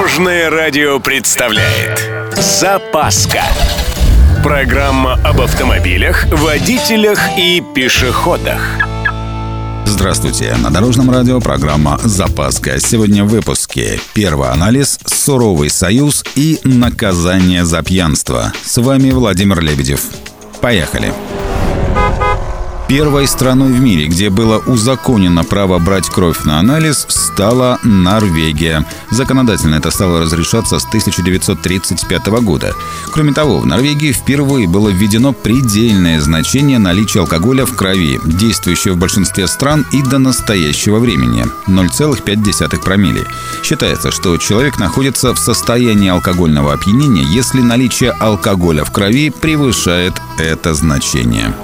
Дорожное радио представляет Запаска Программа об автомобилях, водителях и пешеходах Здравствуйте! На Дорожном радио программа «Запаска». Сегодня в выпуске. Первый анализ «Суровый союз» и «Наказание за пьянство». С вами Владимир Лебедев. Поехали! Первой страной в мире, где было узаконено право брать кровь на анализ, стала Норвегия. Законодательно это стало разрешаться с 1935 года. Кроме того, в Норвегии впервые было введено предельное значение наличия алкоголя в крови, действующее в большинстве стран и до настоящего времени – 0,5 промилле. Считается, что человек находится в состоянии алкогольного опьянения, если наличие алкоголя в крови превышает это значение.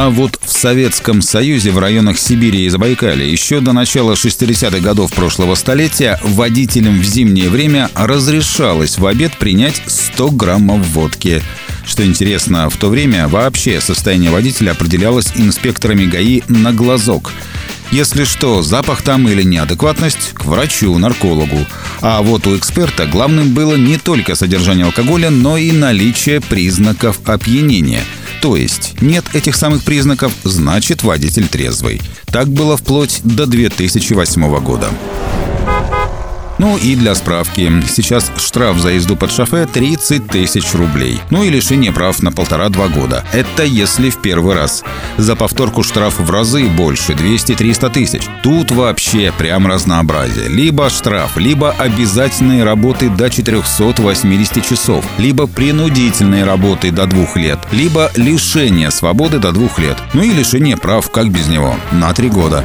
А вот в Советском Союзе в районах Сибири и Забайкалья еще до начала 60-х годов прошлого столетия водителям в зимнее время разрешалось в обед принять 100 граммов водки. Что интересно, в то время вообще состояние водителя определялось инспекторами ГАИ на глазок. Если что, запах там или неадекватность – к врачу, наркологу. А вот у эксперта главным было не только содержание алкоголя, но и наличие признаков опьянения – то есть нет этих самых признаков, значит водитель трезвый. Так было вплоть до 2008 года. Ну и для справки, сейчас штраф за езду под шофе 30 тысяч рублей. Ну и лишение прав на полтора-два года. Это если в первый раз. За повторку штраф в разы больше, 200-300 тысяч. Тут вообще прям разнообразие. Либо штраф, либо обязательные работы до 480 часов, либо принудительные работы до двух лет, либо лишение свободы до двух лет. Ну и лишение прав, как без него, на три года.